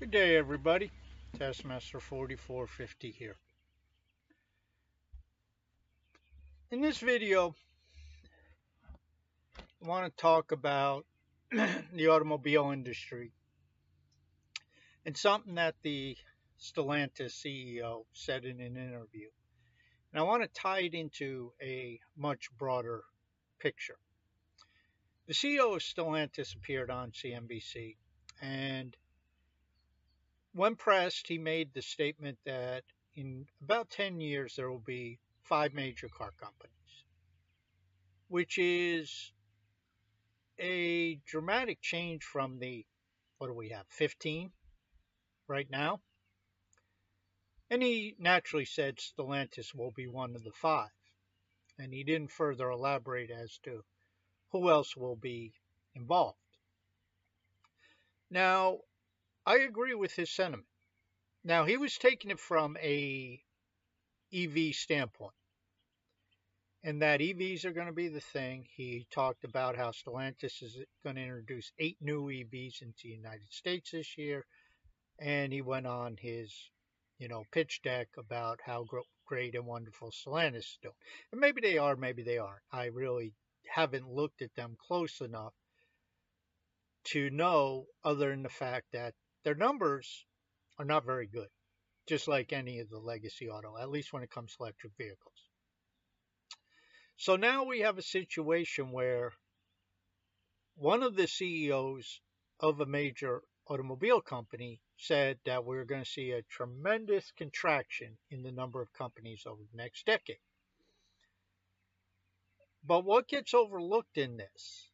Good day, everybody. Taskmaster 4450 here. In this video, I want to talk about the automobile industry and something that the Stellantis CEO said in an interview. And I want to tie it into a much broader picture. The CEO of Stellantis appeared on CNBC and when pressed, he made the statement that in about 10 years there will be five major car companies, which is a dramatic change from the, what do we have, 15 right now? And he naturally said Stellantis will be one of the five. And he didn't further elaborate as to who else will be involved. Now, I agree with his sentiment. Now, he was taking it from a EV standpoint. And that EVs are going to be the thing. He talked about how Stellantis is going to introduce eight new EVs into the United States this year. And he went on his, you know, pitch deck about how great and wonderful Stellantis is doing. And maybe they are, maybe they aren't. I really haven't looked at them close enough to know, other than the fact that their numbers are not very good, just like any of the legacy auto, at least when it comes to electric vehicles. So now we have a situation where one of the CEOs of a major automobile company said that we're going to see a tremendous contraction in the number of companies over the next decade. But what gets overlooked in this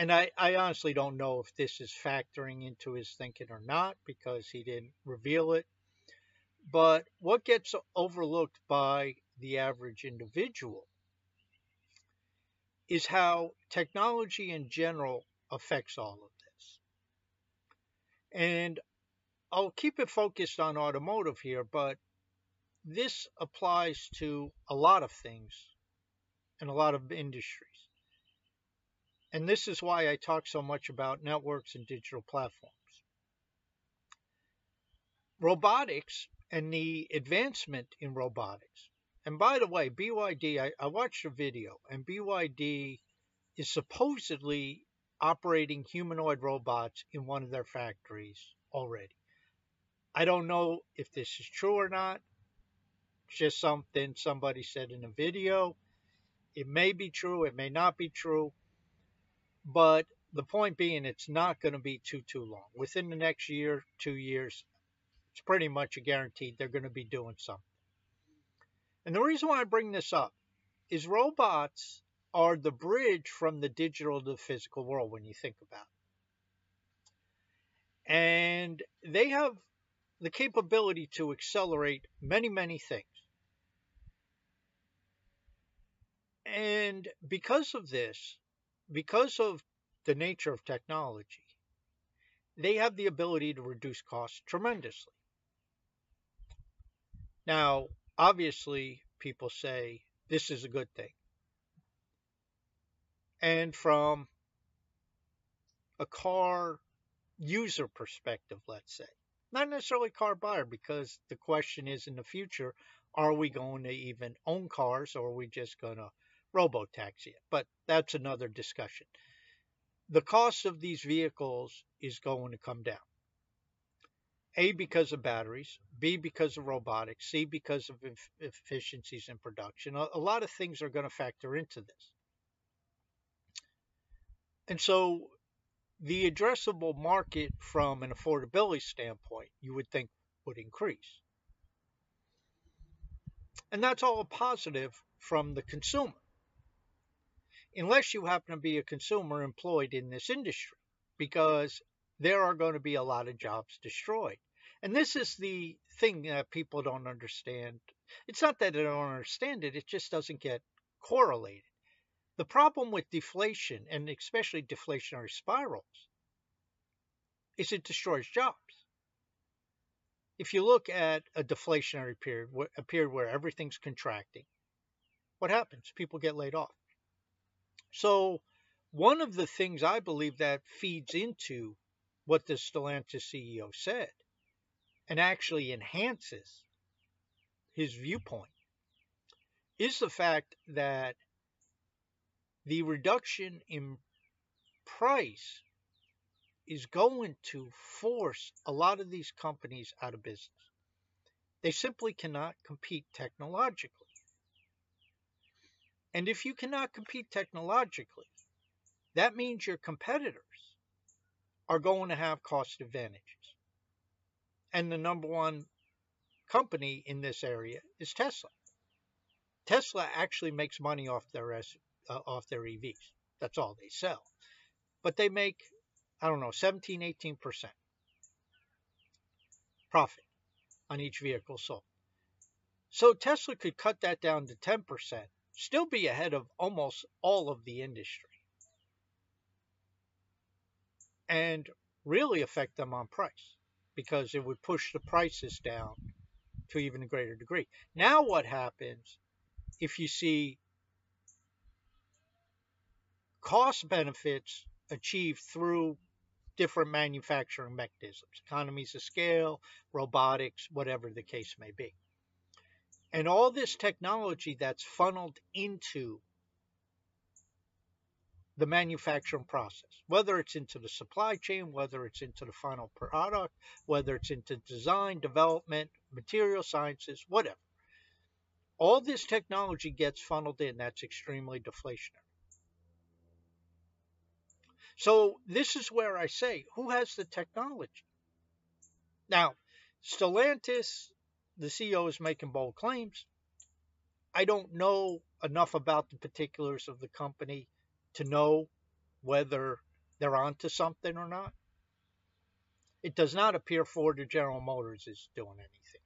and I, I honestly don't know if this is factoring into his thinking or not because he didn't reveal it. But what gets overlooked by the average individual is how technology in general affects all of this. And I'll keep it focused on automotive here, but this applies to a lot of things and a lot of industries. And this is why I talk so much about networks and digital platforms. Robotics and the advancement in robotics. And by the way, BYD, I, I watched a video, and BYD is supposedly operating humanoid robots in one of their factories already. I don't know if this is true or not. It's just something somebody said in a video. It may be true, it may not be true. But the point being, it's not going to be too, too long. Within the next year, two years, it's pretty much a guaranteed they're going to be doing something. And the reason why I bring this up is robots are the bridge from the digital to the physical world when you think about it. And they have the capability to accelerate many, many things. And because of this, because of the nature of technology, they have the ability to reduce costs tremendously. Now, obviously, people say this is a good thing. And from a car user perspective, let's say, not necessarily car buyer, because the question is in the future, are we going to even own cars or are we just going to robo-taxi but that's another discussion. The cost of these vehicles is going to come down. A, because of batteries, B, because of robotics, C, because of efficiencies in production. A, a lot of things are going to factor into this. And so the addressable market from an affordability standpoint, you would think would increase. And that's all a positive from the consumer unless you happen to be a consumer employed in this industry, because there are going to be a lot of jobs destroyed. And this is the thing that people don't understand. It's not that they don't understand it, it just doesn't get correlated. The problem with deflation, and especially deflationary spirals, is it destroys jobs. If you look at a deflationary period, a period where everything's contracting, what happens? People get laid off. So, one of the things I believe that feeds into what the Stellantis CEO said and actually enhances his viewpoint is the fact that the reduction in price is going to force a lot of these companies out of business. They simply cannot compete technologically. And if you cannot compete technologically, that means your competitors are going to have cost advantages. And the number one company in this area is Tesla. Tesla actually makes money off their uh, off their EVs. That's all they sell. But they make I don't know 17 18% profit on each vehicle sold. So Tesla could cut that down to 10%, still be ahead of almost all of the industry. And really affect them on price because it would push the prices down to even a greater degree. Now what happens if you see cost benefits achieved through different manufacturing mechanisms, economies of scale, robotics, whatever the case may be. And all this technology that's funneled into the manufacturing process, whether it's into the supply chain, whether it's into the final product, whether it's into design, development, material sciences, whatever. All this technology gets funneled in. That's extremely deflationary. So this is where I say, who has the technology? Now, Stellantis, the CEO is making bold claims. I don't know enough about the particulars of the company to know whether they're onto something or not. It does not appear Ford or General Motors is doing anything.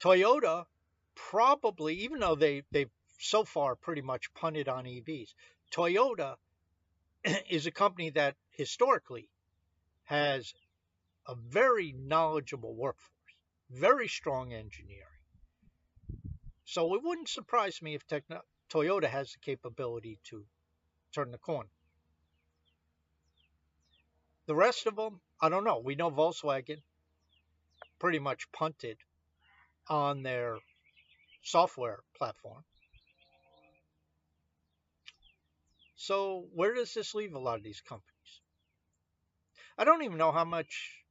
Toyota probably, even though they, they've so far pretty much punted on EVs, Toyota is a company that historically has a very knowledgeable workforce, very strong engineering. So it wouldn't surprise me if Techno- Toyota has the capability to turn the corner. The rest of them, I don't know. We know Volkswagen pretty much punted on their software platform. So where does this leave a lot of these companies? I don't even know how much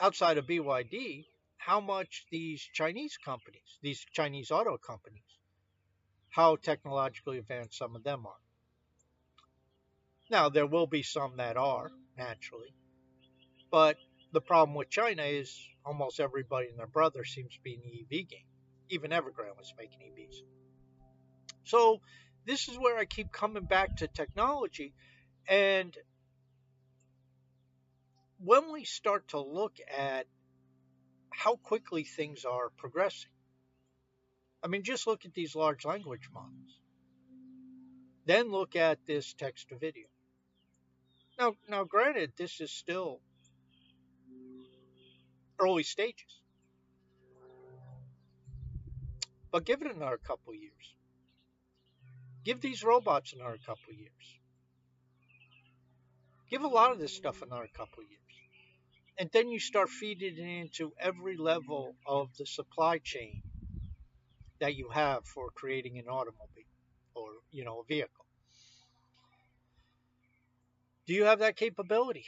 outside of BYD, how much these Chinese companies, these Chinese auto companies, how technologically advanced some of them are. Now, there will be some that are, naturally, but the problem with China is almost everybody and their brother seems to be in the EV game. Even Evergrande was making EVs. So this is where I keep coming back to technology. And when we start to look at how quickly things are progressing, I mean, just look at these large language models. Then look at this text to video. Now, now, granted, this is still early stages, but give it another couple years. Give these robots another couple years. Give a lot of this stuff another couple years. And then you start feeding it into every level of the supply chain that you have for creating an automobile or, you know, a vehicle. Do you have that capability?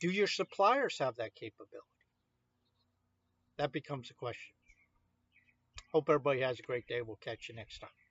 Do your suppliers have that capability? That becomes a question. Hope everybody has a great day. We'll catch you next time.